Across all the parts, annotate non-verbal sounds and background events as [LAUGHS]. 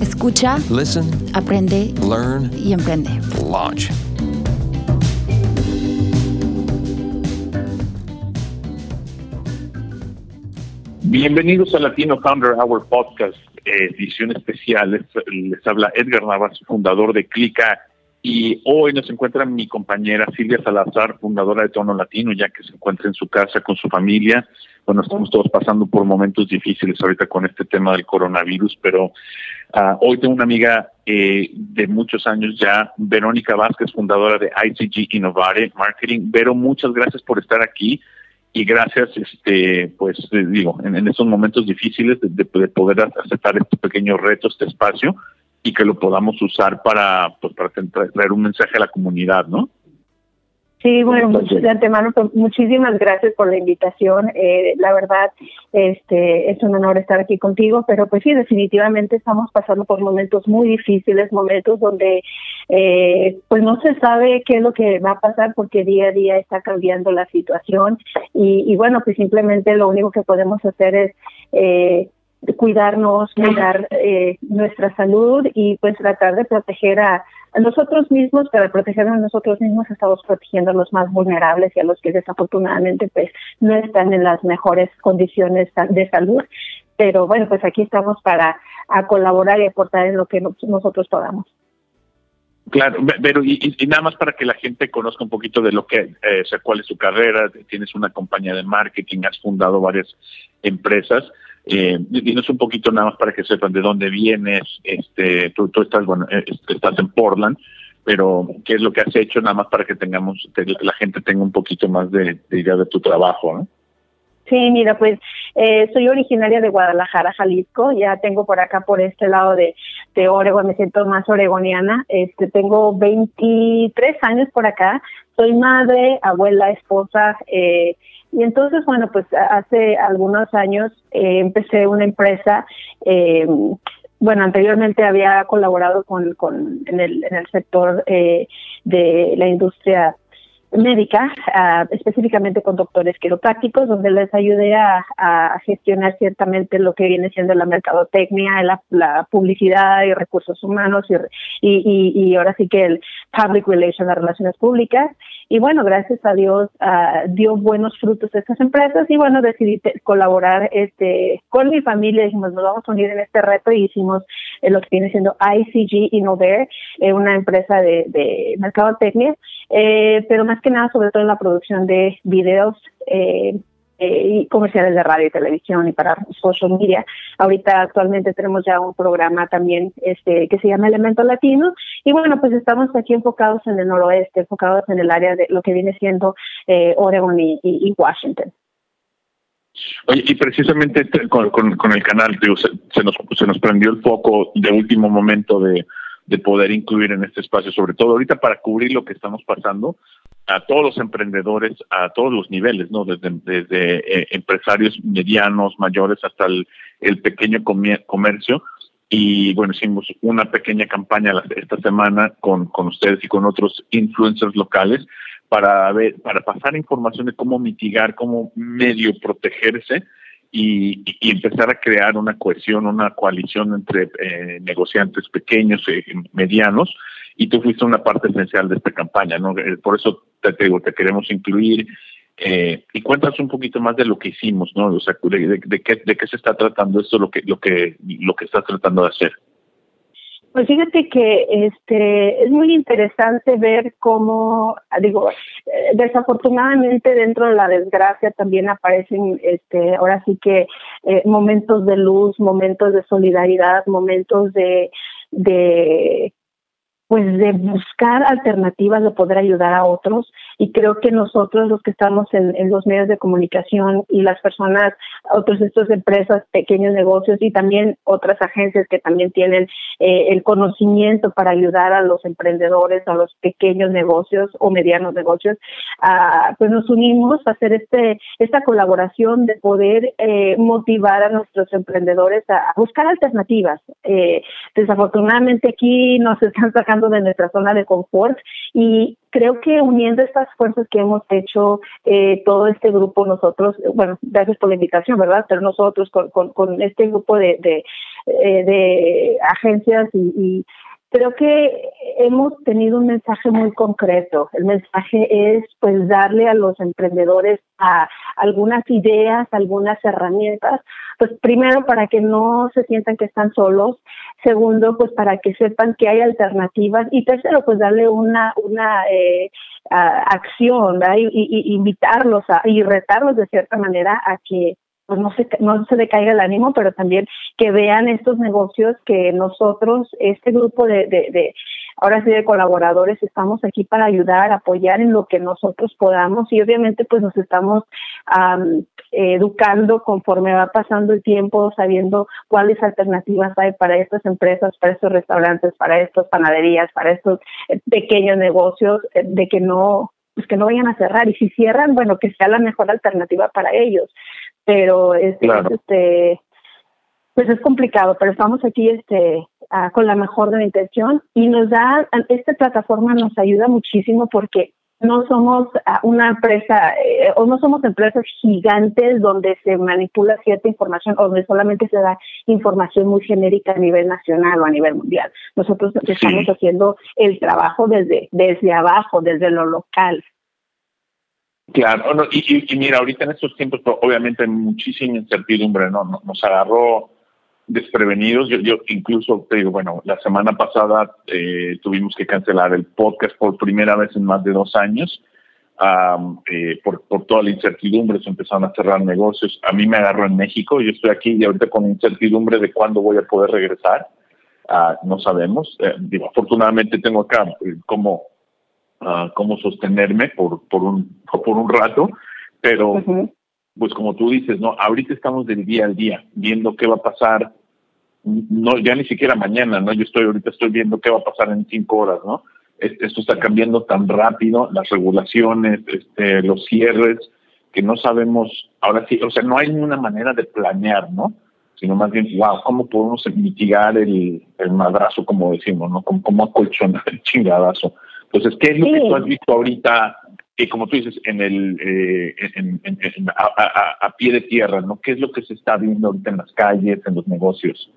Escucha, Listen, aprende learn, y emprende. launch. Bienvenidos a Latino Founder Hour Podcast, edición especial. Les, les habla Edgar Navas, fundador de Clica. Y hoy nos encuentra mi compañera Silvia Salazar, fundadora de Tono Latino, ya que se encuentra en su casa con su familia. Bueno, estamos todos pasando por momentos difíciles ahorita con este tema del coronavirus, pero ah, hoy tengo una amiga eh, de muchos años ya, Verónica Vázquez, fundadora de ICG Innovare Marketing. Vero, muchas gracias por estar aquí y gracias, este, pues eh, digo, en, estos momentos difíciles de, de- de poder aceptar este pequeño reto, este espacio y que lo podamos usar para, pues, para tra- traer un mensaje a la comunidad, ¿no? Sí, bueno, much- de antemano, pues, muchísimas gracias por la invitación. Eh, la verdad, este, es un honor estar aquí contigo, pero pues sí, definitivamente estamos pasando por momentos muy difíciles, momentos donde eh, pues no se sabe qué es lo que va a pasar porque día a día está cambiando la situación y, y bueno, pues simplemente lo único que podemos hacer es eh, cuidarnos, cuidar eh, nuestra salud y pues tratar de proteger a, a nosotros mismos, para protegernos a nosotros mismos estamos protegiendo a los más vulnerables y a los que desafortunadamente pues no están en las mejores condiciones de salud. Pero bueno, pues aquí estamos para a colaborar y aportar en lo que nos- nosotros podamos. Claro, pero y, y- nada más para que la gente conozca un poquito de lo que, eh, o sea, cuál es su carrera, tienes una compañía de marketing, has fundado varias empresas, eh, dinos un poquito nada más para que sepan de dónde vienes, este, tú, estás, bueno, eh, est- estás en Portland, pero qué es lo que has hecho nada más para que tengamos, la gente tenga un poquito más de, de idea de tu trabajo. Sí, mira, pues eh, soy originaria de Guadalajara, Jalisco. Ya tengo por acá, por este lado de, de Oregon, me siento más oregoniana. Este, tengo 23 años por acá. Soy madre, abuela, esposa. Eh, y entonces, bueno, pues hace algunos años eh, empecé una empresa. Eh, bueno, anteriormente había colaborado con, con en, el, en el sector eh, de la industria médica, ah, específicamente con doctores quiroprácticos, donde les ayudé a, gestionar ciertamente lo que viene siendo la mercadotecnia, la, la publicidad y recursos humanos y, y, y, ahora sí que el public relations, las relaciones públicas. Y bueno, gracias a Dios ah, dio buenos frutos estas empresas y bueno, decidí colaborar este con mi familia, dijimos, nos vamos a unir en este reto y hicimos eh, lo que viene siendo ICG Innovare, eh, una empresa de, de mercadotecnia, eh, pero más que nada sobre todo en la producción de videos eh, eh, y comerciales de radio y televisión y para social media. Ahorita actualmente tenemos ya un programa también este que se llama Elemento Latino y bueno, pues estamos aquí enfocados en el noroeste, enfocados en el área de lo que viene siendo eh, Oregon y Washington. Oye, y precisamente este- con, el canal, digo, se, nos, se nos prendió el foco de último momento de, de poder incluir en este espacio, sobre todo ahorita para cubrir lo que estamos pasando a todos los emprendedores, a todos los niveles, ¿no? Desde, desde eh, empresarios medianos, mayores, hasta el, el pequeño comercio. Y bueno, hicimos una pequeña campaña esta semana con, con ustedes y con otros influencers locales para ver, para pasar información de cómo mitigar, cómo medio protegerse y, y empezar a crear una cohesión, una coalición entre eh, negociantes pequeños, eh, medianos, y tú fuiste una parte esencial de esta campaña, ¿no? Eh, Por eso te, digo, te queremos incluir. Y cuéntanos un poquito más de lo que hicimos, ¿no? O sea, de, de- de qué, de qué se está tratando esto, lo que, lo que, lo que estás tratando de hacer. Pues fíjate que este es muy interesante ver cómo, digo, eh, desafortunadamente dentro de la desgracia también aparecen, este, ahora sí que eh, momentos de luz, momentos de solidaridad, momentos de, de pues de buscar alternativas de poder ayudar a otros y creo que nosotros los que estamos en, los medios de comunicación y las personas, otras estas empresas, pequeños negocios y también otras agencias que también tienen eh, el conocimiento para ayudar a los emprendedores, a los pequeños negocios o medianos negocios, pues nos unimos a hacer este esta colaboración de poder eh, motivar a nuestros emprendedores a, buscar alternativas. Eh, desafortunadamente aquí nos están sacando de nuestra zona de confort y creo que uniendo estas fuerzas que hemos hecho eh, todo este grupo nosotros, bueno, gracias por la invitación, ¿verdad? Pero nosotros con, con, este grupo de, de, eh, de agencias y, y creo que hemos tenido un mensaje muy concreto. El mensaje es pues darle a los emprendedores a algunas ideas, algunas herramientas, pues primero para que no se sientan que están solos, segundo pues para que sepan que hay alternativas. Y tercero pues darle una una eh, acción Y, y, invitarlos a, y retarlos de cierta manera a que pues no se, no se decaiga el ánimo, pero también que vean estos negocios que nosotros, este grupo de, de, de ahora sí de colaboradores, estamos aquí para ayudar, apoyar en lo que nosotros podamos. Y obviamente pues nos estamos educando conforme va pasando el tiempo, sabiendo cuáles alternativas hay para estas empresas, para estos restaurantes, para estas panaderías, para estos eh, pequeños negocios, eh, de que no pues que no vayan a cerrar. Y si cierran, bueno, que sea la mejor alternativa para ellos pero este, este pues es complicado, pero estamos aquí este ah, con la mejor de la intención y nos da esta plataforma nos ayuda muchísimo porque no somos ah, una empresa eh, o no somos empresas gigantes donde se manipula cierta información o donde solamente se da información muy genérica a nivel nacional o a nivel mundial. Nosotros estamos haciendo el trabajo desde desde abajo, desde lo local. Claro, no, y, mira, ahorita en estos tiempos obviamente hay muchísima incertidumbre, ¿no? Nos agarró desprevenidos. Yo, yo incluso te digo, bueno, la semana pasada eh, tuvimos que cancelar el podcast por primera vez en más de dos años. eh, por, por toda la incertidumbre se empezaron a cerrar negocios. A mí me agarró en México, yo estoy aquí y ahorita con incertidumbre de cuándo voy a poder regresar. Uh, no sabemos. Eh, afortunadamente tengo acá eh, cómo sostenerme por, por, un, por un rato, pero pues como tú dices, ¿no? Ahorita estamos del día al día, viendo qué va a pasar, no ya ni siquiera mañana, ¿no? Yo estoy ahorita estoy viendo qué va a pasar en cinco horas, ¿no? Esto está cambiando tan rápido, las regulaciones, este, los cierres, que no sabemos, ahora sí, o sea, no hay ninguna manera de planear, ¿no? Sino más bien, wow, ¿cómo podemos mitigar el, el madrazo, como decimos, ¿no? ¿Cómo, cómo acolchonar el chingadazo? Entonces, ¿qué es lo que tú has visto ahorita, que como tú dices, en el eh, a, pie de tierra, ¿no? ¿Qué es lo que se está viendo ahorita en las calles, en los negocios?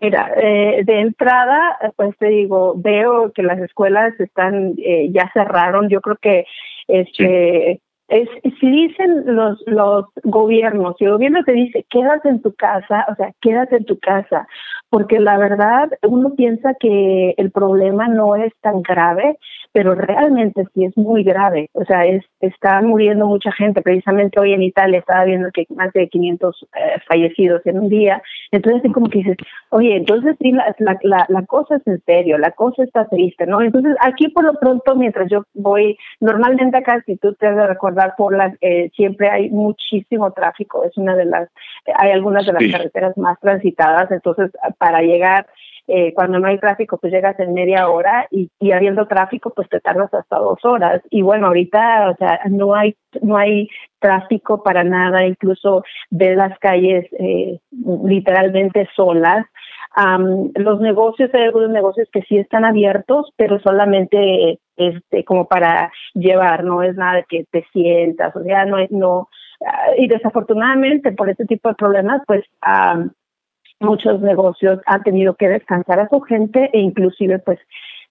Mira, eh, de entrada, pues te digo, veo que las escuelas están, eh, ya cerraron. Yo creo que este, es, si dicen los, los gobiernos, si el gobierno te dice, quédate en tu casa, o sea, quédate en tu casa, porque la verdad uno piensa que el problema no es tan grave, pero realmente sí es muy grave. O sea, es, está muriendo mucha gente. Precisamente hoy en Italia estaba viendo que más de 500 eh, fallecidos en un día. Entonces, como que dices, oye, entonces sí, la, la, la, cosa es en serio, la cosa está triste, ¿no? Entonces, aquí por lo pronto, mientras yo voy, normalmente acá, si tú te has de recordar, por las, eh, siempre hay muchísimo tráfico. Es una de las, hay algunas de las carreteras más transitadas. Entonces, para llegar eh, cuando no hay tráfico, pues llegas en media hora y, habiendo tráfico, pues te tardas hasta dos horas. Y bueno, ahorita, o sea, no hay, no hay tráfico para nada, incluso ves las calles eh, literalmente solas. los negocios, hay algunos negocios que sí están abiertos, pero solamente este, como para llevar, no es nada que te sientas, o sea, no es, no, ah, y desafortunadamente por este tipo de problemas, pues muchos negocios han tenido que descansar a su gente e inclusive pues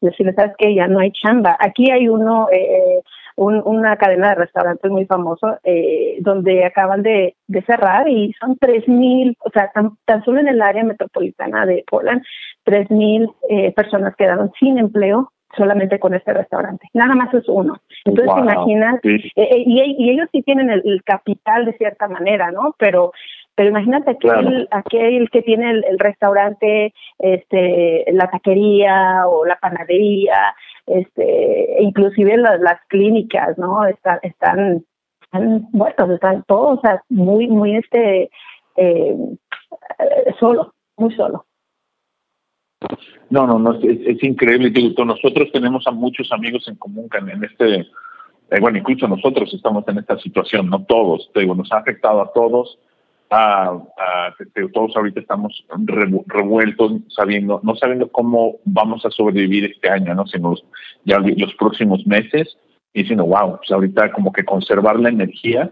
decirles, sabes que ya no hay chamba. Aquí hay uno, eh, una cadena de restaurantes muy famoso eh, donde acaban de, de, cerrar y son tres mil, o sea, tan, tan, solo en el área metropolitana de Portland, tres mil eh, personas quedaron sin empleo solamente con este restaurante. Nada más es uno. Entonces, imaginas, eh, y, y, ellos sí tienen el, el, capital de cierta manera, ¿no? Pero Pero imagínate aquel, aquel que tiene el, restaurante, este, la taquería o la panadería, este, inclusive las, las clínicas, ¿no? Están, están, están muertos, están todos, o sea, muy, muy, este, eh, solo, muy solo. No, no, no, es, increíble. Digo, nosotros tenemos a muchos amigos en común que en este, eh, bueno, incluso nosotros estamos en esta situación, no todos, digo, nos ha afectado a todos. A, todos ahorita estamos revueltos, sabiendo, no sabiendo cómo vamos a sobrevivir este año, ¿no? Sino ya los próximos meses, y diciendo, wow, pues ahorita como que conservar la energía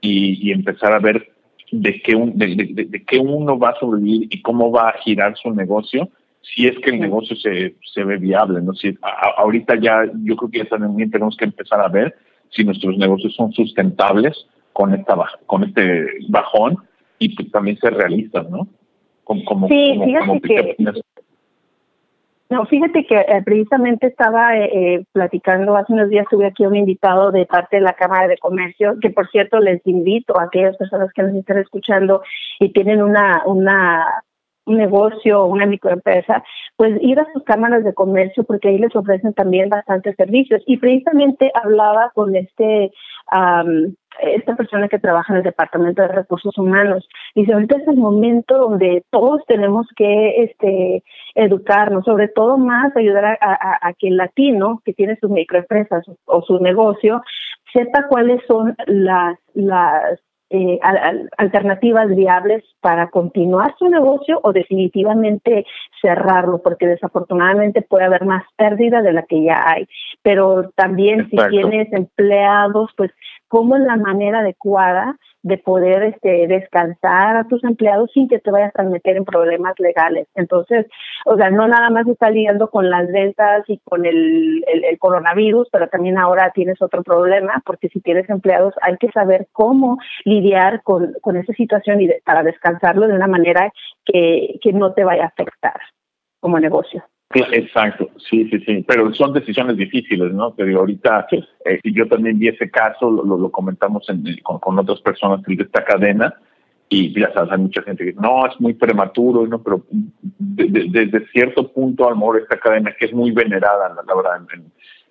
y, empezar a ver de qué, de, de qué uno va a sobrevivir y cómo va a girar su negocio si es que el negocio se, se ve viable, ¿no? Si, ahorita ya, yo creo que ya también tenemos que empezar a ver si nuestros negocios son sustentables con esta con este bajón y pues también ser realistas, ¿no? Como, sí, fíjate que no, fíjate que eh, precisamente estaba eh, eh, platicando, hace unos días tuve aquí un invitado de parte de la Cámara de Comercio, que por cierto les invito a aquellas personas que nos están escuchando y tienen una, una un negocio o una microempresa, pues ir a sus cámaras de comercio porque ahí les ofrecen también bastantes servicios. Y precisamente hablaba con este esta persona que trabaja en el Departamento de Recursos Humanos. Dice, ahorita es el momento donde todos tenemos que este, educarnos, sobre todo más ayudar a, que el latino que tiene sus microempresas o su negocio sepa cuáles son las, las eh, alternativas viables para continuar su negocio o definitivamente cerrarlo, porque desafortunadamente puede haber más pérdida de la que ya hay. Pero también si tienes empleados, pues cómo es la manera adecuada de poder este, descansar a tus empleados sin que te vayas a meter en problemas legales. Entonces, o sea, no nada más está lidiando con las ventas y con el, el, coronavirus, pero también ahora tienes otro problema, porque si tienes empleados hay que saber cómo lidiar con, con esa situación y para descansarlo de una manera que, que no te vaya a afectar como negocio. Exacto, sí, sí, sí, pero son decisiones difíciles, ¿no? Te digo, ahorita eh, yo también vi ese caso, lo, lo comentamos con, otras personas de esta cadena y ya sabes, hay mucha gente que no, es muy prematuro, ¿no? pero desde cierto punto, a lo mejor esta cadena que es muy venerada, la verdad,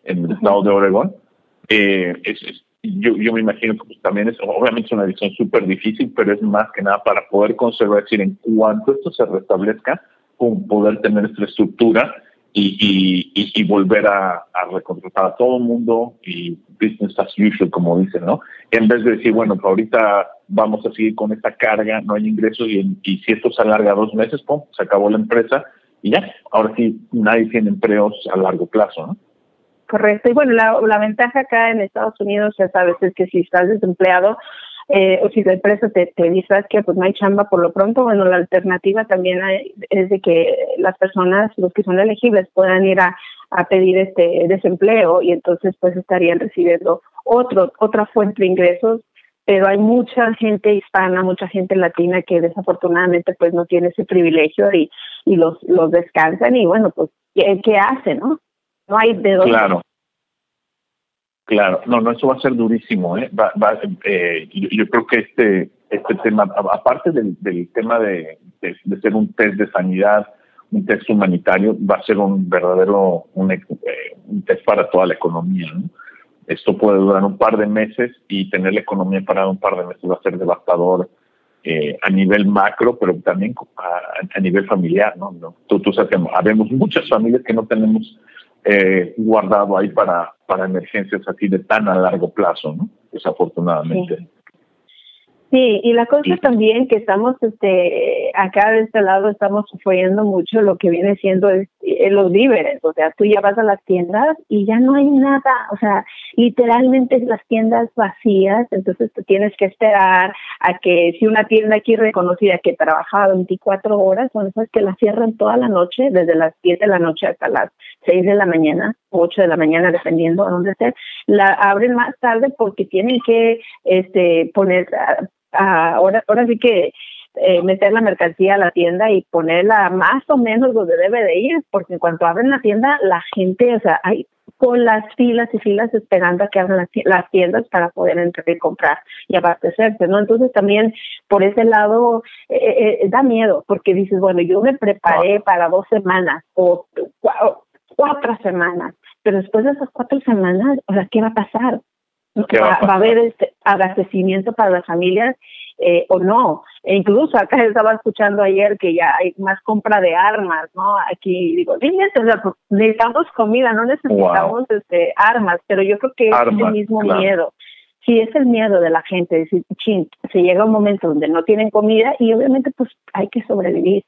en, el estado de Oregón, eh, es, yo, yo me imagino que pues, también es, obviamente es una decisión súper difícil, pero es más que nada para poder conservar, es decir, en cuanto esto se restablezca, con poder tener esta estructura y, y, volver a, a, recontratar a todo el mundo y business as usual, como dicen, ¿no? En vez de decir, bueno, pues ahorita vamos a seguir con esta carga, no hay ingresos y, y si esto se alarga dos meses, pum, se acabó la empresa y ya, ahora sí nadie tiene empleos a largo plazo, ¿no? Correcto. Y bueno, la, la ventaja acá en Estados Unidos, ya sabes, es que si estás desempleado, eh, o si la empresa te, te dice que pues no hay chamba por lo pronto, bueno, la alternativa también es de que las personas, los que son elegibles, puedan ir a, a pedir este desempleo y entonces pues estarían recibiendo otro, otra fuente de ingresos pero hay mucha gente hispana, mucha gente latina que desafortunadamente pues no tiene ese privilegio y, y los, los descansan y bueno, pues ¿qué, qué hace, no? No hay de dónde. Claro, no, no, eso va a ser durísimo. ¿eh? Va, va, eh, yo, creo que este este tema, aparte del, del tema de, ser un test de sanidad, un test humanitario, va a ser un verdadero un, eh, un test para toda la economía. ¿no? Esto puede durar un par de meses y tener la economía parada un par de meses va a ser devastador eh, a nivel macro, pero también a, nivel familiar. ¿no? Tú, tú sabes habemos muchas familias que no tenemos eh, guardado ahí para, para emergencias así de tan a largo plazo, ¿no? Desafortunadamente. Sí, y la cosa también que estamos, este, acá de este lado estamos sufriendo mucho lo que viene siendo eh, los víveres, o sea, tú ya vas a las tiendas y ya no hay nada, o sea, literalmente las tiendas vacías, entonces tú tienes que esperar a que si una tienda aquí reconocida que trabajaba 24 horas, bueno, es que la cierran toda la noche, desde las 10 de la noche hasta las 6 de la mañana, 8 de la mañana, dependiendo a dónde esté, la abren más tarde porque tienen que este poner ahora, ahora sí que eh, meter la mercancía a la tienda y ponerla más o menos donde debe de ir, porque en cuanto abren la tienda, la gente, o sea, hay con las filas y filas esperando a que abran las, tiendas para poder entrar y comprar y abastecerse, ¿no? Entonces también por ese lado eh, eh, eh, da miedo porque dices, bueno, yo me preparé para dos semanas o cuatro semanas, pero después de esas cuatro semanas, o sea, ¿qué va a pasar? Va, a haber este abastecimiento para las familias eh, o no. E incluso acá estaba escuchando ayer que ya hay más compra de armas, ¿no? Aquí digo, necesitamos comida, no necesitamos este, armas, pero yo creo que es el mismo miedo. Sí, es el miedo de la gente, decir, chin, se llega un momento donde no tienen comida y obviamente pues hay que sobrevivir.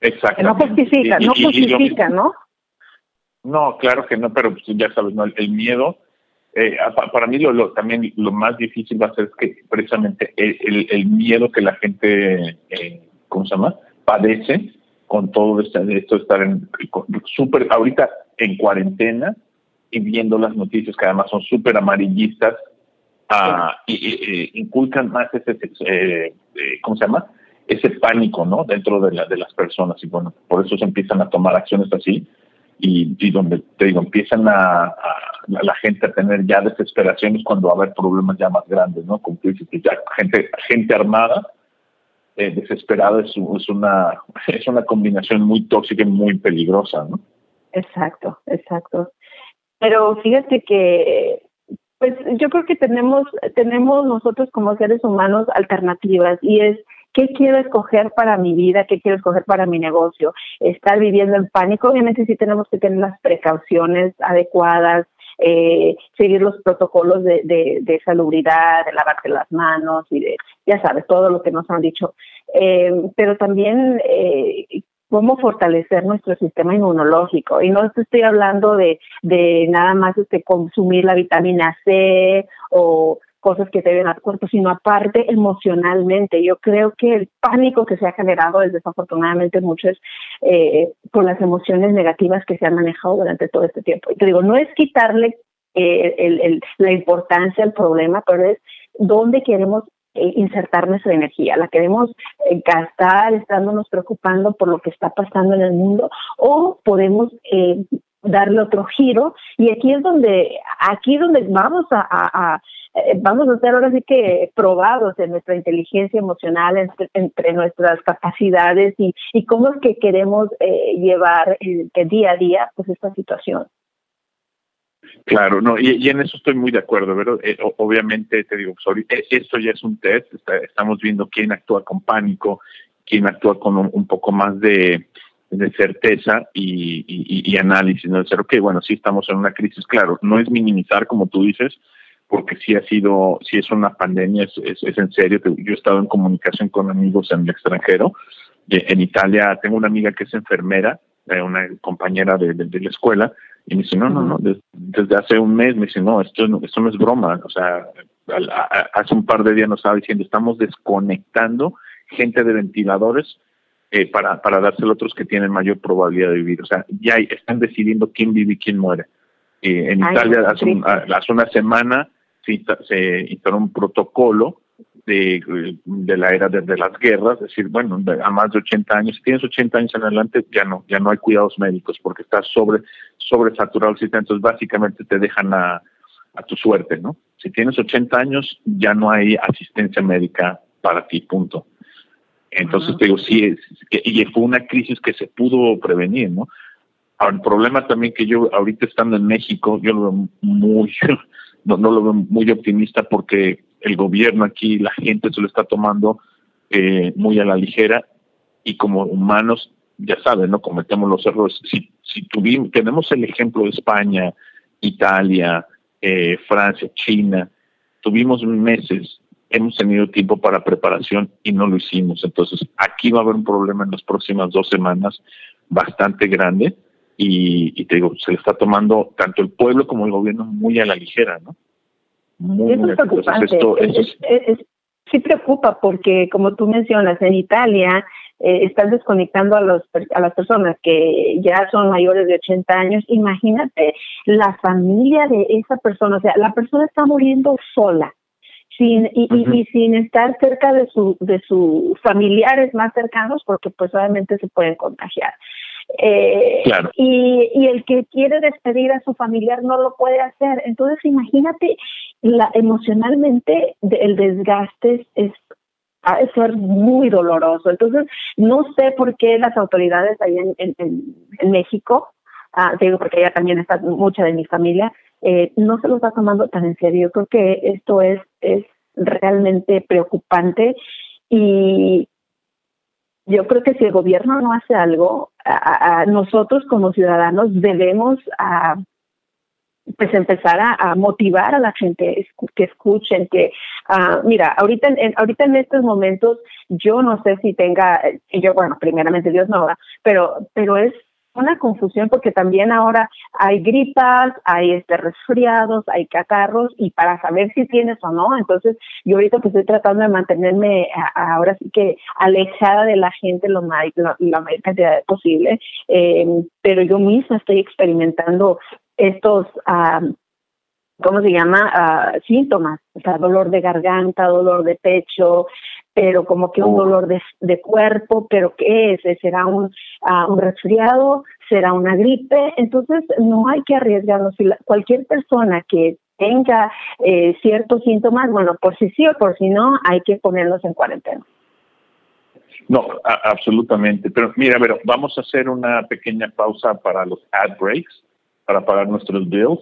Exacto. No justifica, no justifica, ¿no? No, claro que no, pero pues, ya sabes, ¿no? el miedo eh, para mí lo, también lo más difícil va a ser que precisamente el, el miedo que la gente, eh, ¿cómo se llama? Padece con todo esto, esto de estar en súper, ahorita en cuarentena y viendo las noticias que además son súper amarillistas ah, y, inculcan más ese, eh, ¿cómo se llama? Ese pánico, ¿no? Dentro de, la, de las personas y bueno, por eso se empiezan a tomar acciones así y, donde te digo, empiezan a, la gente a tener ya desesperaciones cuando va a haber problemas ya más grandes, ¿no? Como ya gente, gente armada, eh, desesperada es, es, una, [LAUGHS] es una combinación muy tóxica y muy peligrosa, ¿no? Exacto, exacto. Pero fíjate que pues yo creo que tenemos tenemos nosotros como seres humanos alternativas y es ¿Qué quiero escoger para mi vida? ¿Qué quiero escoger para mi negocio? Estar viviendo en pánico, obviamente sí tenemos que tener las precauciones adecuadas, eh, seguir los protocolos de, de, salubridad, de lavarte las manos y de, ya sabes, todo lo que nos han dicho. Eh, pero también eh, cómo fortalecer nuestro sistema inmunológico. Y no estoy hablando de, de nada más este, consumir la vitamina C o cosas que deben al cuerpo, sino aparte emocionalmente. Yo creo que el pánico que se ha generado es desafortunadamente mucho es eh, por las emociones negativas que se han manejado durante todo este tiempo. Y te digo, no es quitarle eh, el, la importancia al problema, pero es dónde queremos eh, insertar nuestra energía, la queremos gastar estándonos preocupando por lo que está pasando en el mundo o podemos eh, darle otro giro y aquí es donde aquí es donde vamos a, eh, vamos a ser ahora sí que probados en nuestra inteligencia emocional entre, nuestras capacidades y, y, cómo es que queremos eh, llevar el, día a día pues esta situación Claro, no, y, en eso estoy muy de acuerdo, ¿verdad? Eh, obviamente, te digo, pues, esto ya es un test, estamos viendo quién actúa con pánico, quién actúa con un poco más de, de certeza y, análisis, ¿no? Decir, ok, bueno, sí estamos en una crisis, claro, no es minimizar como tú dices, porque sí ha sido, sí es una pandemia, es, es, en serio, yo he estado en comunicación con amigos en el extranjero, en Italia. Tengo una amiga que es enfermera, eh, una compañera de, la escuela, y me dice, no, no, no, desde, hace un mes me dice, no, esto, esto no es broma, o sea, hace un par de días nos estaba diciendo, estamos desconectando gente de ventiladores eh, para, para dárselo a otros que tienen mayor probabilidad de vivir. O sea, ya están decidiendo quién vive y quién muere. Eh, en Italia hace, una semana se, se instaló un protocolo de, de la era de, las guerras, es decir, bueno, a más de 80 años, si tienes 80 años en adelante, ya no, ya no hay cuidados médicos porque estás sobre, sobresaturado el sistema, entonces básicamente te dejan a, a tu suerte, ¿no? Si tienes 80 años, ya no hay asistencia médica para ti, punto. Entonces, digo, sí, y fue una crisis que se pudo prevenir, ¿no? Ahora, el problema también que yo, ahorita estando en México, yo lo veo muy, [LAUGHS] no, lo veo muy optimista porque el gobierno aquí, la gente se lo está tomando eh, muy a la ligera y como humanos, ya saben, ¿no? Cometemos los errores. Si, si tuvimos, tenemos el ejemplo de España, Italia, eh, Francia, China, tuvimos meses hemos tenido tiempo para preparación y no lo hicimos. Entonces, aquí va a haber un problema en las próximas dos semanas bastante grande y, te digo, se le está tomando tanto el pueblo como el gobierno muy a la ligera, ¿no? Muy, eso es preocupante. sí preocupa porque, como tú mencionas, en Italia eh, están desconectando a, los, a las personas que ya son mayores de 80 años. Imagínate la familia de esa persona, o sea, la persona está muriendo sola sin y, y, sin estar cerca de su de sus familiares más cercanos porque pues obviamente se pueden contagiar Eh, y, y el que quiere despedir a su familiar no lo puede hacer. Entonces, imagínate, la, emocionalmente el desgaste es, de ser muy doloroso. Entonces, no sé por qué las autoridades ahí en, en, México, ah, digo porque ella también está mucha de mi familia, eh, no se lo está tomando tan en serio. Yo creo que esto es, es realmente preocupante y yo creo que si el gobierno no hace algo, nosotros como ciudadanos debemos a, pues empezar a, motivar a la gente que escuchen que mira ahorita en, ahorita en estos momentos yo no sé si tenga yo bueno primeramente Dios no pero pero es una confusión porque también ahora hay gripas, hay este resfriados, hay catarros y para saber si tienes o no, entonces yo ahorita que estoy tratando de mantenerme ahora sí que alejada de la gente lo más, la, mayor cantidad posible, eh, pero yo misma estoy experimentando estos ¿cómo se llama? Ah, síntomas, o sea, dolor de garganta, dolor de pecho, pero como que un oh. dolor de, de cuerpo, pero ¿qué es? ¿Será un, uh, un resfriado? ¿Será una gripe? Entonces, no hay que arriesgarnos. Si cualquier persona que tenga eh, ciertos síntomas, bueno, por si sí o por si no, hay que ponerlos en cuarentena. No, absolutamente. Pero mira, pero vamos a hacer una pequeña pausa para los ad breaks, para pagar nuestros bills.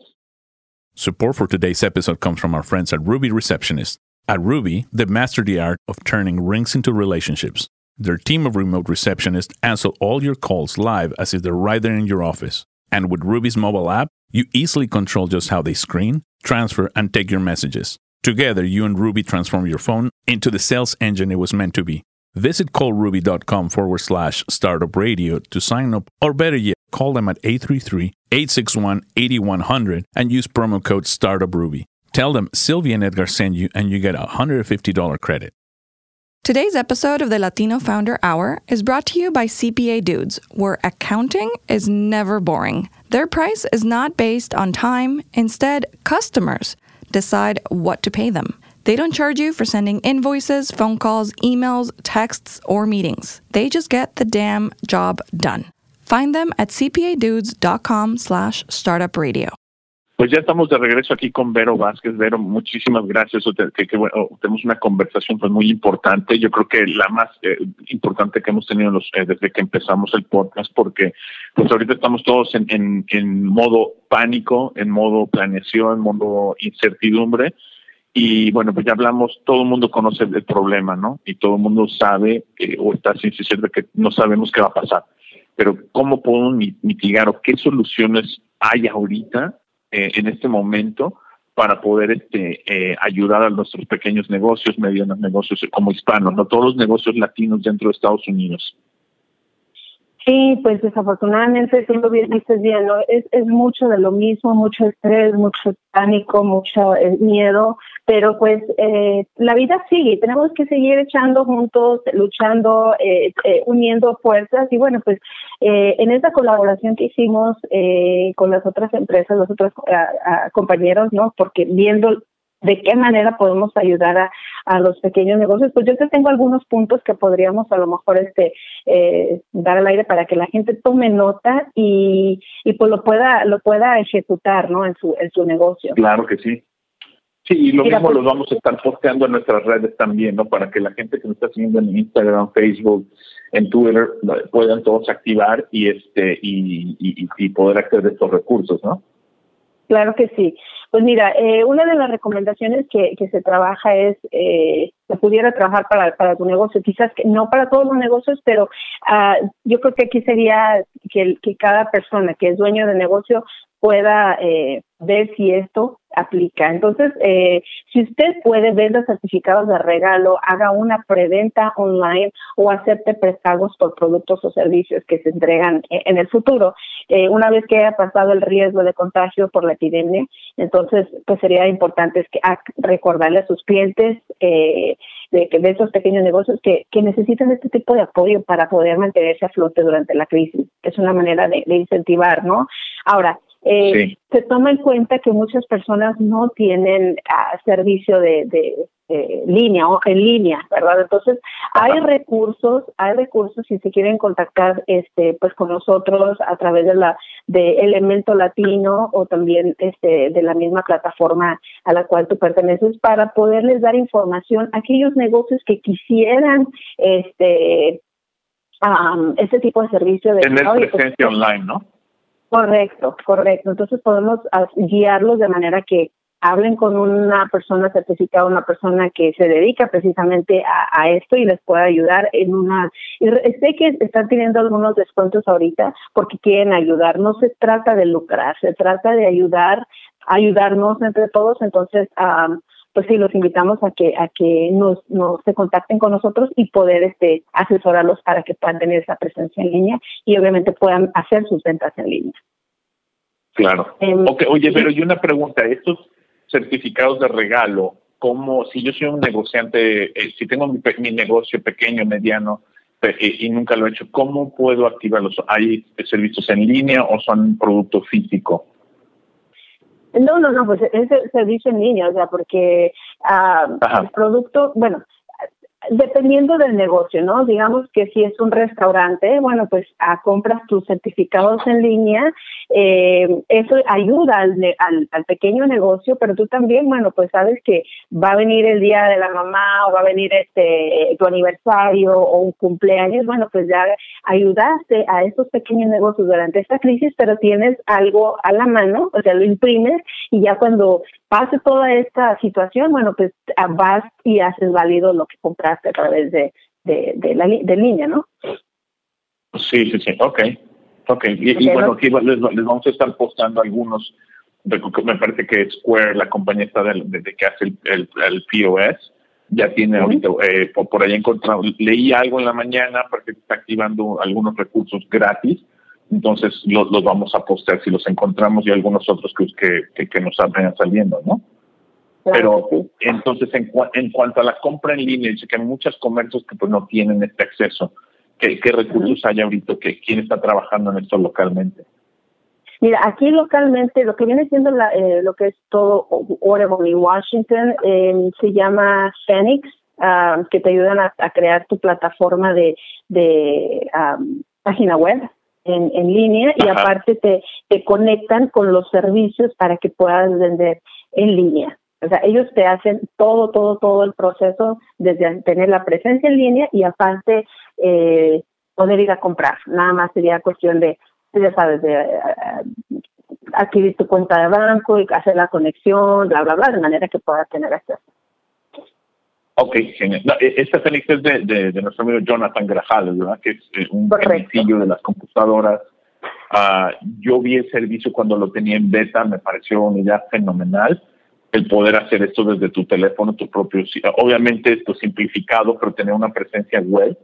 Support for today's episode comes from our friends at Ruby Receptionist. At Ruby, they master the art of turning rings into relationships. Their team of remote receptionists answer all your calls live as if they're right there in your office. And with Ruby's mobile app, you easily control just how they screen, transfer, and take your messages. Together, you and Ruby transform your phone into the sales engine it was meant to be. Visit callruby.com forward slash startup radio to sign up, or better yet, call them at 833 861 8100 and use promo code StartupRuby. Tell them Sylvia and Edgar send you, and you get a $150 credit. Today's episode of the Latino Founder Hour is brought to you by CPA Dudes, where accounting is never boring. Their price is not based on time, instead, customers decide what to pay them. They don't charge you for sending invoices, phone calls, emails, texts, or meetings. They just get the damn job done. Find them at cpadudes.com slash startupradio. Pues ya estamos de regreso aquí con Vero Vázquez. Vero, muchísimas gracias. Que, que, bueno, tenemos una conversación pues muy importante. Yo creo que la más eh, importante que hemos tenido los, eh, desde que empezamos el podcast, porque pues ahorita estamos todos en, en, en modo pánico, en modo planeación, en modo incertidumbre. Y bueno, pues ya hablamos, todo el mundo conoce el problema, ¿no? Y todo el mundo sabe eh, o está sin de que no sabemos qué va a pasar. Pero ¿cómo podemos mitigar o qué soluciones hay ahorita eh, en este momento para poder este, eh, ayudar a nuestros pequeños negocios, medianos negocios como hispanos, no todos los negocios latinos dentro de Estados Unidos. Sí, pues desafortunadamente, tú lo dices bien, es, es mucho de lo mismo, mucho estrés, mucho pánico, mucho eh, miedo, pero pues eh, la vida sigue, tenemos que seguir echando juntos, luchando, eh, eh uniendo fuerzas y bueno, pues eh, en esa colaboración que hicimos con las otras empresas, los otros compañeros, ¿no? Porque viendo de qué manera podemos ayudar a, a, los pequeños negocios. Pues yo te tengo algunos puntos que podríamos a lo mejor este eh, dar al aire para que la gente tome nota y, y pues lo pueda lo pueda ejecutar, ¿no? En su en su negocio. Claro que sí. Sí, y lo mismo pues lo vamos a estar posteando en nuestras redes también, ¿no? Para que la gente que nos está siguiendo en Instagram, Facebook, en Twitter puedan todos activar y este y, y, y poder acceder a estos recursos, ¿no? Claro que sí. Pues mira, eh, una de las recomendaciones que, se trabaja es eh, que pudiera trabajar para, tu negocio, quizás que no para todos los negocios, pero uh, yo creo que aquí sería que, cada persona que es dueño de negocio pueda eh, ver si esto aplica. Entonces, eh, si usted puede los certificados de regalo, haga una preventa online o acepte prestagos por productos o servicios que se entregan en el futuro. Eh, una vez que haya pasado el riesgo de contagio por la epidemia, entonces, pues sería importante que, recordarle a sus clientes eh, de, de esos pequeños negocios que, que necesitan este tipo de apoyo para poder mantenerse a flote durante la crisis. Es una manera de, de incentivar, ¿no? Ahora, eh, Se toma en cuenta que muchas personas no tienen uh, servicio de, de, eh, línea o en línea, ¿verdad? Entonces, hay recursos, hay recursos si se quieren contactar este pues con nosotros a través de la de Elemento Latino o también este de la misma plataforma a la cual tú perteneces para poderles dar información a aquellos negocios que quisieran este este tipo de servicio de tener pues, presencia online, ¿no? Correcto, correcto. Entonces podemos guiarlos de manera que hablen con una persona certificada, una persona que se dedica precisamente a, esto y les pueda ayudar en una... sé que están teniendo algunos descuentos ahorita porque quieren ayudar. No se trata de lucrar, se trata de ayudar, ayudarnos entre todos. Entonces, pues sí, los invitamos a que a que nos, nos se contacten con nosotros y poder este asesorarlos para que puedan tener esa presencia en línea y obviamente puedan hacer sus ventas en línea. Claro. Em, oye, pero y una pregunta, estos certificados de regalo, como si yo soy un negociante, eh, si tengo mi, negocio pequeño, mediano, y nunca lo he hecho, ¿cómo puedo activarlos? ¿Hay servicios en línea o son un producto físico? No, no, no, pues es servicio en línea, o sea, porque ah, el producto, bueno, dependiendo del negocio, ¿no? Digamos que si es un restaurante, bueno, pues a, compras tus certificados en línea, eh, eso ayuda al, al, pequeño negocio, pero tú también, bueno, pues sabes que va a venir el día de la mamá o va a venir este tu aniversario o un cumpleaños, bueno, pues ya ayudaste a esos pequeños negocios durante esta crisis, pero tienes algo a la mano, o sea, lo imprimes y ya cuando pase toda esta situación, bueno, pues vas y haces válido lo que compraste a través de, de, la de línea, ¿no? Sí, sí, sí, ok. Ok, y, bueno, aquí les, vamos a estar postando algunos, me parece que Square, la compañía está de, que hace el, el, POS, ya tiene ahorita, eh, por, ahí encontrado, leí algo en la mañana porque está activando algunos recursos gratis entonces los, los vamos a postear si los encontramos y algunos otros que, que, que nos vayan saliendo, ¿no? Pero entonces en, en cuanto a la compra en línea, dice que hay muchos comercios que pues no tienen este acceso. ¿Qué, qué recursos hay ahorita? Que, ¿Quién está trabajando en esto localmente? Mira, aquí localmente lo que viene siendo la, eh, lo que es todo Oregon y Washington eh, se llama Phoenix, ah, que te ayudan a, crear tu plataforma de, de página web en, en línea y aparte te, te conectan con los servicios para que puedas vender en línea. O sea, ellos te hacen todo, todo, todo el proceso desde tener la presencia en línea y aparte eh, poder ir a comprar. Nada más sería cuestión de, ya sabes, de uh, adquirir tu cuenta de banco y hacer la conexión, bla, bla, bla, de manera que puedas tener acceso. Ok, genial. E, esta Félix es de, nuestro amigo Jonathan Grajales, ¿verdad? Que es eh, un sencillo de las computadoras. Uh, yo vi el servicio cuando lo tenía en beta, me pareció una idea fenomenal el poder hacer esto desde tu teléfono, tu propio, obviamente esto simplificado, pero tener una presencia web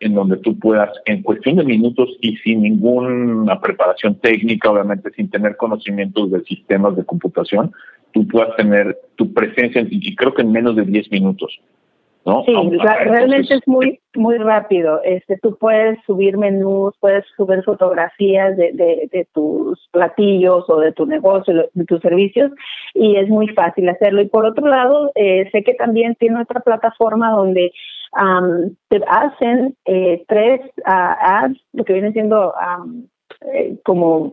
en donde tú puedas, en cuestión de minutos y sin ninguna preparación técnica, obviamente sin tener conocimientos de sistemas de computación, tú puedas tener tu presencia, y creo que en menos de 10 minutos. ¿No? Sí, realmente es muy muy rápido. Este, tú puedes subir menús, puedes subir fotografías de, de, tus platillos o de tu negocio, de tus servicios, y es muy fácil hacerlo. Y por otro lado, eh, sé que también tiene otra plataforma donde te hacen eh, tres uh, ads, lo que viene siendo eh, como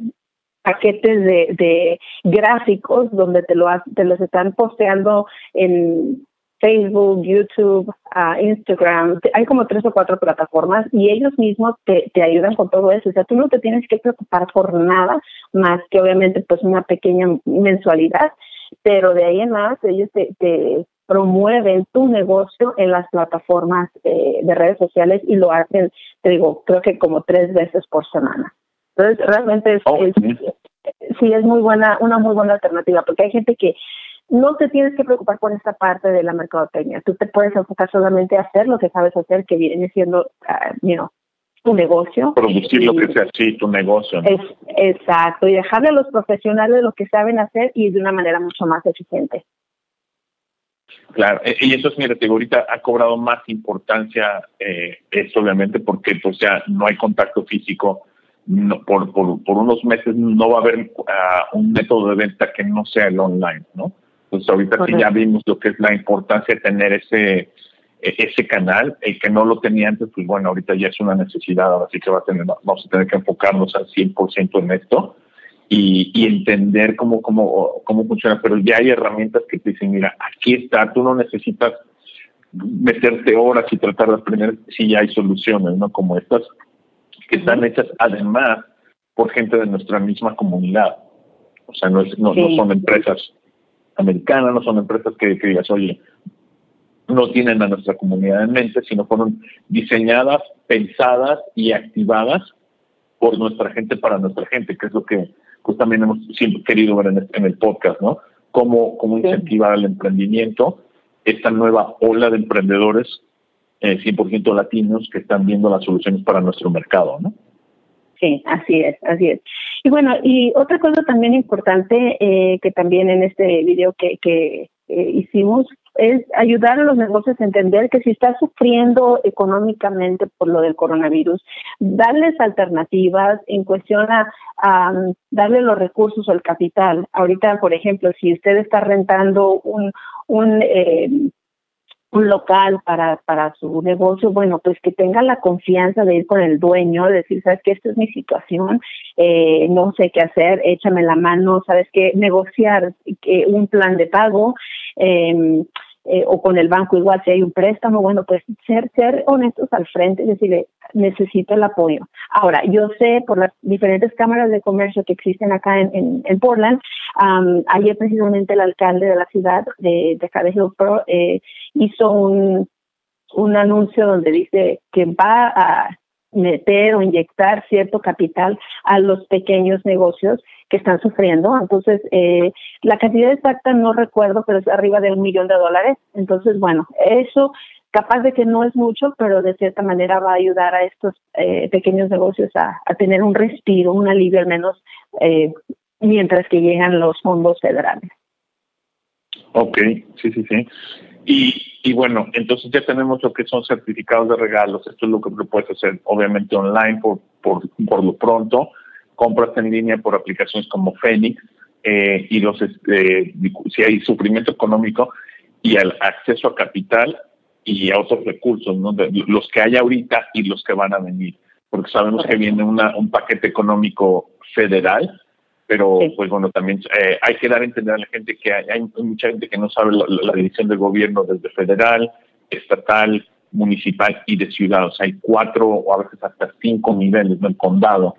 paquetes de, de gráficos donde te lo te los están posteando en Facebook, YouTube, uh, Instagram, hay como tres o cuatro plataformas y ellos mismos te, te ayudan con todo eso. O sea, tú no te tienes que preocupar por nada más que obviamente pues una pequeña mensualidad, pero de ahí en más ellos te, te promueven tu negocio en las plataformas eh, de redes sociales y lo hacen, te digo, creo que como tres veces por semana. Entonces, realmente es, oh, sí, es muy buena, una muy buena alternativa, porque hay gente que no te tienes que preocupar por esta parte de la mercadotecnia. Tú te puedes enfocar solamente a hacer lo que sabes hacer, que viene siendo, uh, tu negocio. Producir lo que sea, sí, tu negocio. Es, exacto, y dejarle a los profesionales lo que saben hacer y de una manera mucho más eficiente. Claro, e, y eso es, mira, ahorita ha cobrado más importancia eh, esto, obviamente, porque pues ya no hay contacto físico. No, por, por, por unos meses no va a haber ah, un método de venta que no sea el online, ¿no? Pues Entonces ahorita sí ya vimos lo que es la importancia de tener ese e, ese canal, el que no lo tenía antes, pues bueno, ahorita ya es una necesidad, así que va a tener, vamos a tener que enfocarnos al 100% en esto y, y, entender cómo, cómo, cómo funciona, pero ya hay herramientas que te dicen, mira, aquí está, tú no necesitas meterte horas y tratar de aprender si ya hay soluciones, ¿no? Como estas, que están hechas además por gente de nuestra misma comunidad. O sea, no, es, no, no son empresas americanas, no son empresas que, que digas, oye, no tienen a nuestra comunidad en mente, sino fueron diseñadas, pensadas y activadas por nuestra gente para nuestra gente, que es lo que pues también hemos siempre querido ver en, en el podcast, ¿no? Cómo, cómo incentivar el emprendimiento, esta nueva ola de emprendedores eh, 100% latinos que están viendo las soluciones para nuestro mercado, ¿no? Sí, así es, así es. Y bueno, y otra cosa también importante eh, que también en este video que, que eh, hicimos es ayudar a los negocios a entender que si está sufriendo económicamente por lo del coronavirus, darles alternativas en cuestión a, darle los recursos o el capital. Ahorita, por ejemplo, si usted está rentando un, un eh, un local para, para su negocio, bueno, pues que tenga la confianza de ir con el dueño, decir, sabes que esta es mi situación, eh, no sé qué hacer, échame la mano, sabes que negociar que un plan de pago, eh, eh, o con el banco igual si hay un préstamo, bueno, pues ser, ser honestos al frente, es decir, necesito el apoyo. Ahora, yo sé por las diferentes cámaras de comercio que existen acá en, en, Portland, ayer precisamente el alcalde de la ciudad de, de acá de Hillsborough eh, hizo un, un anuncio donde dice que va a meter o inyectar cierto capital a los pequeños negocios que están sufriendo. Entonces, eh, la cantidad exacta no recuerdo, pero es arriba de un millón de dólares. Entonces, bueno, eso capaz de que no es mucho, pero de cierta manera va a ayudar a estos eh, pequeños negocios a, tener un respiro, un alivio al menos, eh, mientras que llegan los fondos federales. Ok, sí, sí, sí. Y, y bueno, entonces ya tenemos lo que son certificados de regalos. Esto es lo que puedes hacer, obviamente, online por, por, por lo pronto compras en línea por aplicaciones como Phoenix eh, y los este, si hay sufrimiento económico y el acceso a capital y a otros recursos, ¿no? los que hay ahorita y los que van a venir, porque sabemos que viene una, un paquete económico federal, pero pues bueno, también eh, hay que dar a entender a la gente que hay, mucha gente que no sabe la, la, división del gobierno desde federal, estatal, municipal y de ciudad, o sea, hay cuatro o a veces hasta cinco niveles del condado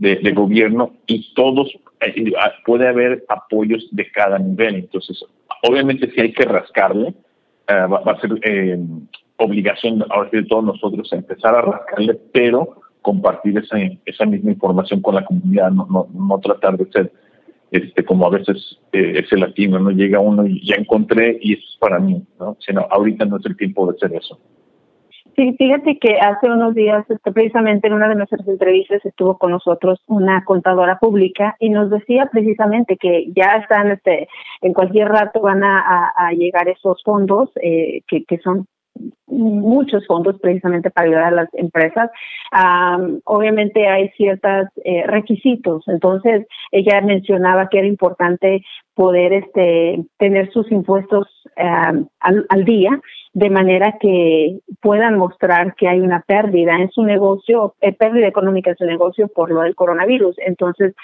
de, gobierno y todos, eh, puede haber apoyos de cada nivel. Entonces, obviamente si hay que rascarle, eh, va, a ser eh, obligación ahora de todos nosotros empezar a rascarle, pero compartir esa, esa misma información con la comunidad, no, no, no tratar de ser este como a veces ese latino, no llega uno y ya encontré y eso es para mí, ¿no? Sino ahorita no es el tiempo de hacer eso. Sí, fíjate que hace unos días, este, precisamente en una de nuestras entrevistas, estuvo con nosotros una contadora pública y nos decía precisamente que ya están, este, en cualquier rato van a, llegar esos fondos eh, que, son muchos fondos precisamente para ayudar a las empresas. obviamente hay ciertos eh, requisitos, entonces ella mencionaba que era importante poder este, tener sus impuestos al, al, día de manera que puedan mostrar que hay una pérdida en su negocio, eh, pérdida económica en su negocio por lo del coronavirus. Entonces,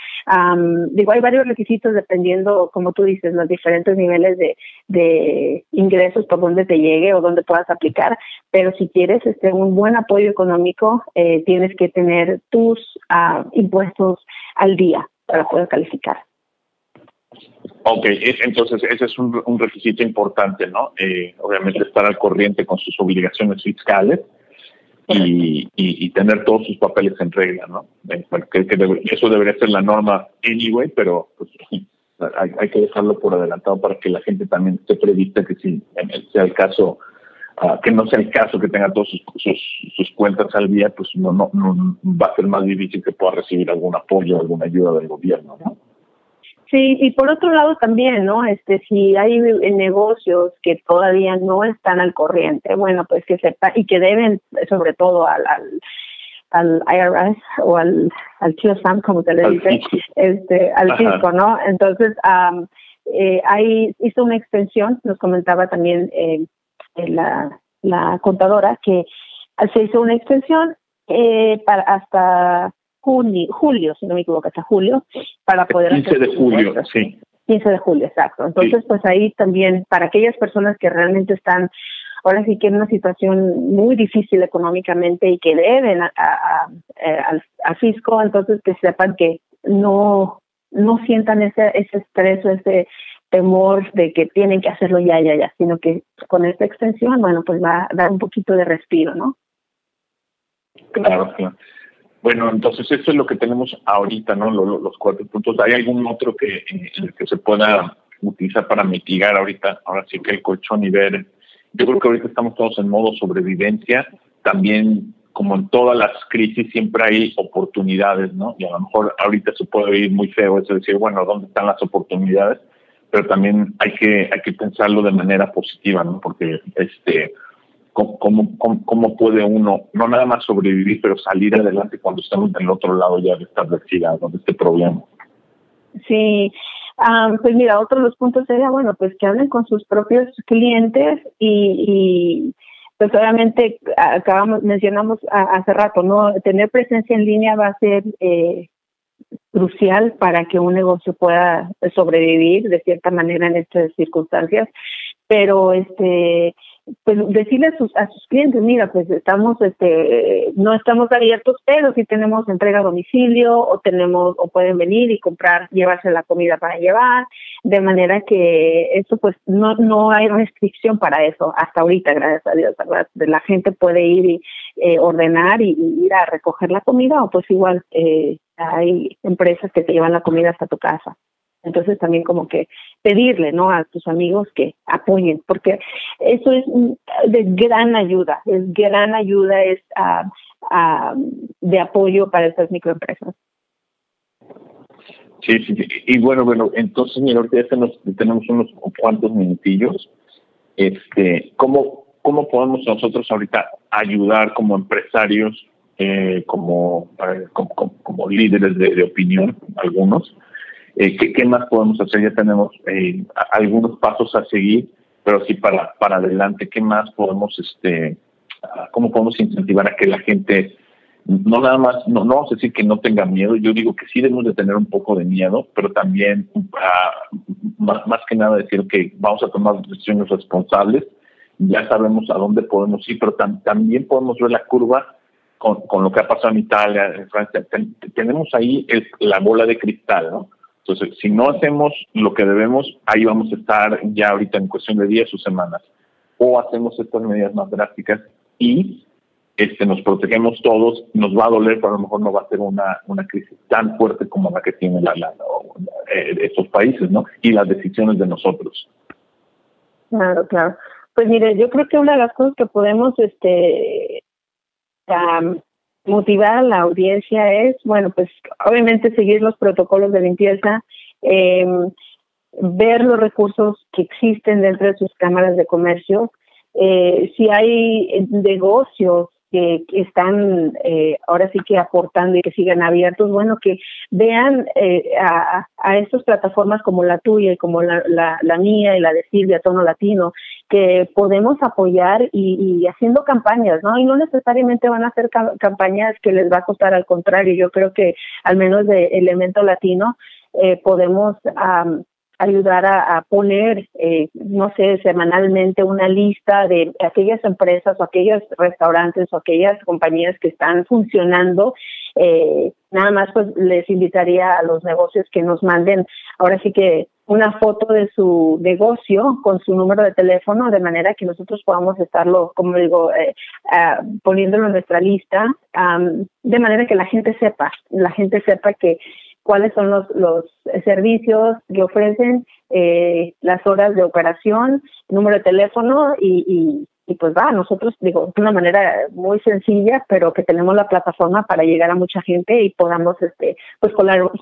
digo, hay varios requisitos dependiendo, como tú dices, los diferentes niveles de, de ingresos por donde te llegue o donde puedas aplicar, pero si quieres este, un buen apoyo económico, eh, tienes que tener tus ah, impuestos al día para poder calificar. Ok, e, entonces ese es un, requisito importante, ¿no? Eh, obviamente estar al corriente con sus obligaciones fiscales y, y, tener todos sus papeles en regla, ¿no? Eh, que, eso debería ser la norma anyway, pero pues, [LAUGHS] hay, hay, que dejarlo por adelantado para que la gente también esté prevista que si sea el caso, uh, que no sea el caso que tenga todas sus, sus, sus, cuentas al día, pues no, no, no va a ser más difícil que pueda recibir algún apoyo, alguna ayuda del gobierno, ¿no? Sí, y por otro lado también, ¿no? Este, si hay negocios que todavía no están al corriente, bueno, pues que sepa y que deben, sobre todo al, al, al IRS o al, al como se le dice, este, al fisco, ¿no? Entonces, eh, ahí hizo una extensión, nos comentaba también eh, la, la contadora, que se hizo una extensión eh, para hasta junio, julio, si no me equivoco, hasta julio, para poder 15 de julio, sí. 15 de julio, exacto. Entonces, pues ahí también, para aquellas personas que realmente están ahora sí que en una situación muy difícil económicamente y que deben a, a, a, fisco, entonces que sepan que no no sientan ese ese estrés o ese temor de que tienen que hacerlo ya, ya, ya, sino que con esta extensión, bueno, pues va a dar un poquito de respiro, ¿no? Claro, claro. Bueno, entonces eso es lo que tenemos ahorita, ¿no? Los, cuatro puntos. ¿Hay algún otro que, que se pueda utilizar para mitigar ahorita, ahora sí que el colchón y ver? Yo creo que ahorita estamos todos en modo sobrevivencia. También, como en todas las crisis, siempre hay oportunidades, ¿no? Y a lo mejor ahorita se puede ir muy feo eso decir, bueno, ¿dónde están las oportunidades? Pero también hay que, hay que pensarlo de manera positiva, ¿no? Porque este cómo, cómo, puede uno no nada más sobrevivir, pero salir adelante cuando estamos del otro lado ya de esta adversidad, de este problema. Sí, pues mira, otro de los puntos sería, bueno, pues que hablen con sus propios clientes y, pues obviamente acabamos, mencionamos hace rato, ¿no? Tener presencia en línea va a ser eh, crucial para que un negocio pueda sobrevivir de cierta manera en estas circunstancias, pero este pues decirle a sus, a sus clientes, mira, pues estamos, este, no estamos abiertos, pero si tenemos entrega a domicilio o tenemos, o pueden venir y comprar, llevarse la comida para llevar, de manera que eso pues no, no hay restricción para eso hasta ahorita, gracias a Dios, ¿verdad? La gente puede ir y eh, ordenar y, ir a recoger la comida o pues igual eh, hay empresas que te llevan la comida hasta tu casa. Entonces también como que pedirle, ¿no? A tus amigos que apoyen, porque eso es de gran ayuda, es gran ayuda, es de apoyo para estas microempresas. Sí, sí, y bueno, bueno, entonces, mira, ahorita ya tenemos unos cuantos minutillos. Este, ¿cómo, ¿Cómo podemos nosotros ahorita ayudar como empresarios, eh, como, como, líderes de opinión, algunos, eh, ¿qué, más podemos hacer? Ya tenemos eh, algunos pasos a seguir, pero sí para, para adelante, ¿qué más podemos, este, ah, cómo podemos incentivar a que la gente, no nada más, no, no vamos a decir que no tenga miedo, yo digo que sí debemos de tener un poco de miedo, pero también ah, más, más que nada decir que vamos a tomar decisiones responsables, ya sabemos a dónde podemos ir, pero también podemos ver la curva con, con, lo que ha pasado en Italia, en Francia. tenemos ahí la bola de cristal, ¿no? Entonces, si no hacemos lo que debemos, ahí vamos a estar ya ahorita en cuestión de días o semanas. O hacemos estas medidas más drásticas y este, nos protegemos todos, nos va a doler, pero a lo mejor no va a ser una, una crisis tan fuerte como la que tienen la, eh, estos países, ¿no? Y las decisiones de nosotros. Claro, claro. Pues mire, yo creo que una de las cosas que podemos este, motivar a la audiencia es, bueno, pues obviamente seguir los protocolos de limpieza, eh, ver los recursos que existen dentro de sus cámaras de comercio, eh, si hay negocios que, están eh, ahora sí que aportando y que sigan abiertos, bueno, que vean eh, a, a estas plataformas como la tuya y como la, la, mía y la de Silvia, Tono Latino, que podemos apoyar y, y, haciendo campañas, ¿no? Y no necesariamente van a hacer campañas que les va a costar, al contrario, yo creo que al menos de Elemento Latino eh, podemos ayudar a, poner, eh, no sé, semanalmente una lista de aquellas empresas o aquellos restaurantes o aquellas compañías que están funcionando. Eh, nada más pues les invitaría a los negocios que nos manden ahora sí que una foto de su negocio con su número de teléfono de manera que nosotros podamos estarlo, como digo, ah, poniéndolo en nuestra lista, de manera que la gente sepa, la gente sepa que cuáles son los, los servicios que ofrecen, eh, las horas de operación, número de teléfono y, y, pues va, nosotros digo, de una manera muy sencilla, pero que tenemos la plataforma para llegar a mucha gente y podamos este pues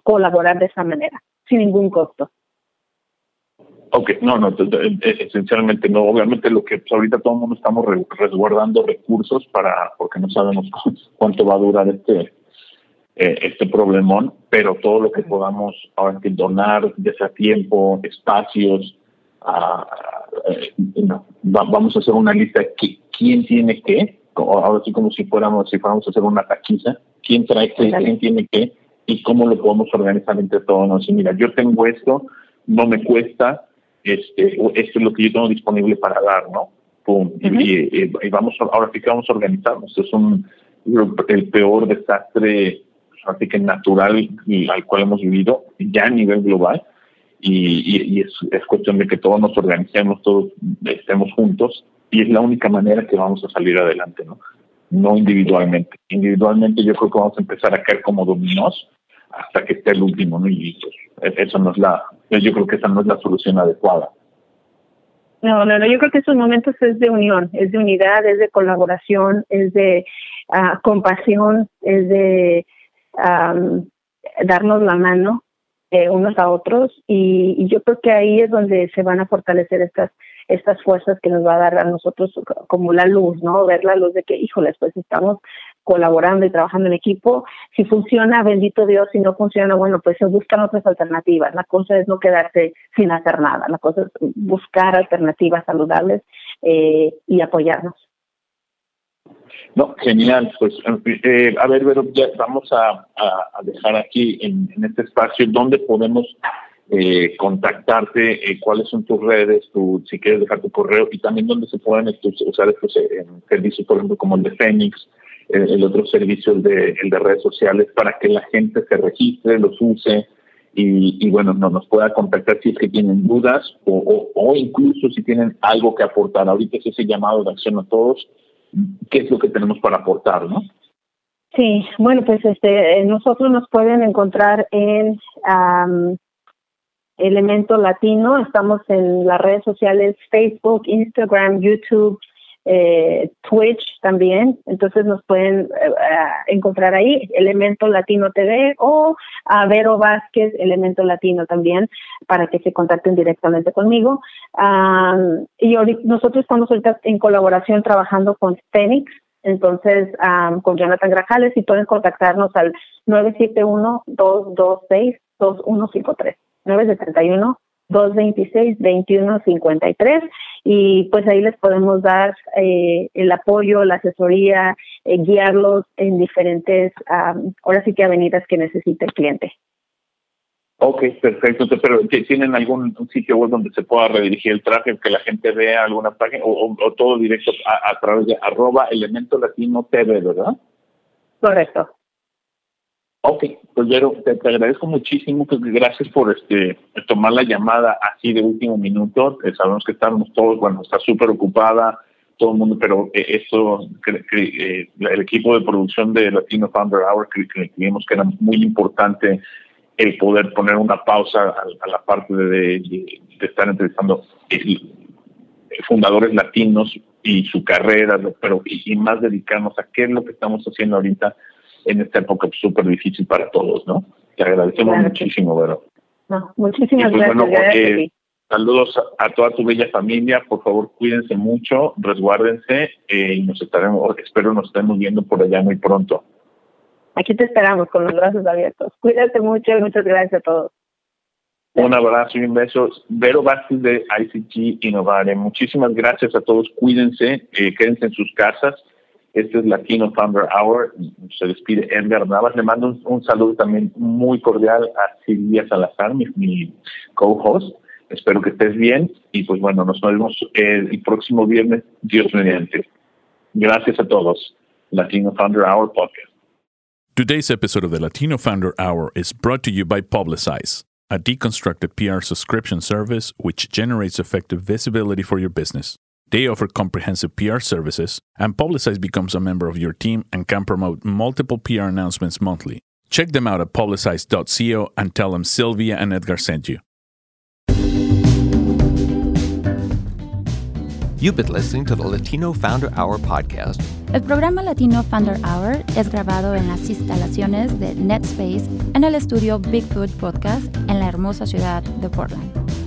colaborar de esa manera, sin ningún costo. Ok, no, no, esencialmente no. Obviamente lo que pues, ahorita todo el mundo estamos resguardando recursos para, porque no sabemos cuánto va a durar este eh, este problemón, pero todo lo que podamos ahora que donar, tiempo, espacios, eh, vamos a hacer una lista de quién tiene qué, ahora sí como si fuéramos, si fuéramos a hacer una taquiza, quién trae qué, quién tiene qué, y cómo lo podemos organizar entre todos. ¿no? mira, yo tengo esto, no me cuesta, este, esto es lo que yo tengo disponible para dar, ¿no? Pum, y, vamos, ahora sí que vamos a organizarnos. Es un, el peor desastre así que natural al cual hemos vivido ya a nivel global y, es, es, cuestión de que todos nos organicemos, todos estemos juntos y es la única manera que vamos a salir adelante, ¿no? No individualmente. Individualmente yo creo que vamos a empezar a caer como dominós hasta que esté el último, ¿no? Y pues, eso no es la, yo creo que esa no es la solución adecuada. No, no, no, yo creo que esos momentos es de unión, es de unidad, es de colaboración, es de uh, compasión, es de um, darnos la mano eh, unos a otros y, yo creo que ahí es donde se van a fortalecer estas estas fuerzas que nos va a dar a nosotros como la luz, ¿no? Ver la luz de que, híjoles, pues estamos colaborando y trabajando en equipo. Si funciona, bendito Dios, si no funciona, bueno, pues se buscan otras alternativas. La cosa es no quedarse sin hacer nada, la cosa es buscar alternativas saludables eh, y apoyarnos. No, genial. Pues, eh, a ver, pero ya vamos a, dejar aquí en, este espacio donde podemos eh, contactarte, eh, cuáles son tus redes, tu, si quieres dejar tu correo y también dónde se pueden usar estos servicios, por ejemplo, como el de Fénix, el otro servicio, el de, el de redes sociales, para que la gente se registre, los use y, bueno, no, nos pueda contactar si es que tienen dudas o incluso si tienen algo que aportar. Ahorita es ese llamado de acción a todos qué es lo que tenemos para aportar, ¿no? Sí, bueno, pues este, nosotros nos pueden encontrar en Elemento Latino, estamos en las redes sociales Facebook, Instagram, YouTube, eh, Twitch también, entonces nos pueden eh, encontrar ahí, Elemento Latino TV o a Vero Vázquez, Elemento Latino también, para que se contacten directamente conmigo. y nosotros estamos ahorita en colaboración trabajando con Phoenix, entonces con Jonathan Grajales y pueden contactarnos al 971-226-2153, 971 226-2153 y pues ahí les podemos dar eh, el apoyo, la asesoría, eh, guiarlos en diferentes, ahora sí que avenidas que necesite el cliente. Ok, perfecto. Pero ¿tienen algún sitio web donde se pueda redirigir el tráfico, que la gente vea alguna página o, todo directo a, través de arroba elemento latino TV, verdad? Correcto. Ok, pues te, agradezco muchísimo, pues gracias por este tomar la llamada así de último minuto. Eh, sabemos que estamos todos, bueno, está súper ocupada todo el mundo, pero eh, eso, eh, el equipo de producción de Latino Founder Hour creímos que era muy importante el poder poner una pausa a, la parte de, estar entrevistando fundadores latinos y su carrera, pero y más dedicarnos a qué es lo que estamos haciendo ahorita en esta época súper difícil para todos, ¿no? Te agradecemos muchísimo, Vero. No, muchísimas pues, gracias. Saludos a, toda tu bella familia, por favor cuídense mucho, resguárdense eh, y nos estaremos, espero nos estemos viendo por allá muy pronto. Aquí te esperamos con los brazos abiertos. Cuídate mucho y muchas gracias a todos. Un abrazo y un beso. Vero Vázquez de ICG Innovare. Muchísimas gracias a todos. Cuídense, eh, quédense en sus casas este es Latino Founder Hour. Se despide Edgar Navas. Le mando un, saludo también muy cordial a Silvia Salazar, mi, co-host. Espero que estés bien y pues bueno, nos vemos el, próximo viernes, Dios mediante. Gracias a todos. Latino Founder Hour Podcast. Today's episode of the Latino Founder Hour is brought to you by Publicize, a deconstructed PR subscription service which generates effective visibility for your business. They offer comprehensive PR services, and Publicize becomes a member of your team and can promote multiple PR announcements monthly. Check them out at publicize.co and tell them Sylvia and Edgar sent you. You've been listening to the Latino Founder Hour podcast. El programa Latino Founder Hour es grabado en las instalaciones de NetSpace en el estudio Bigfoot Podcast en la hermosa ciudad de Portland.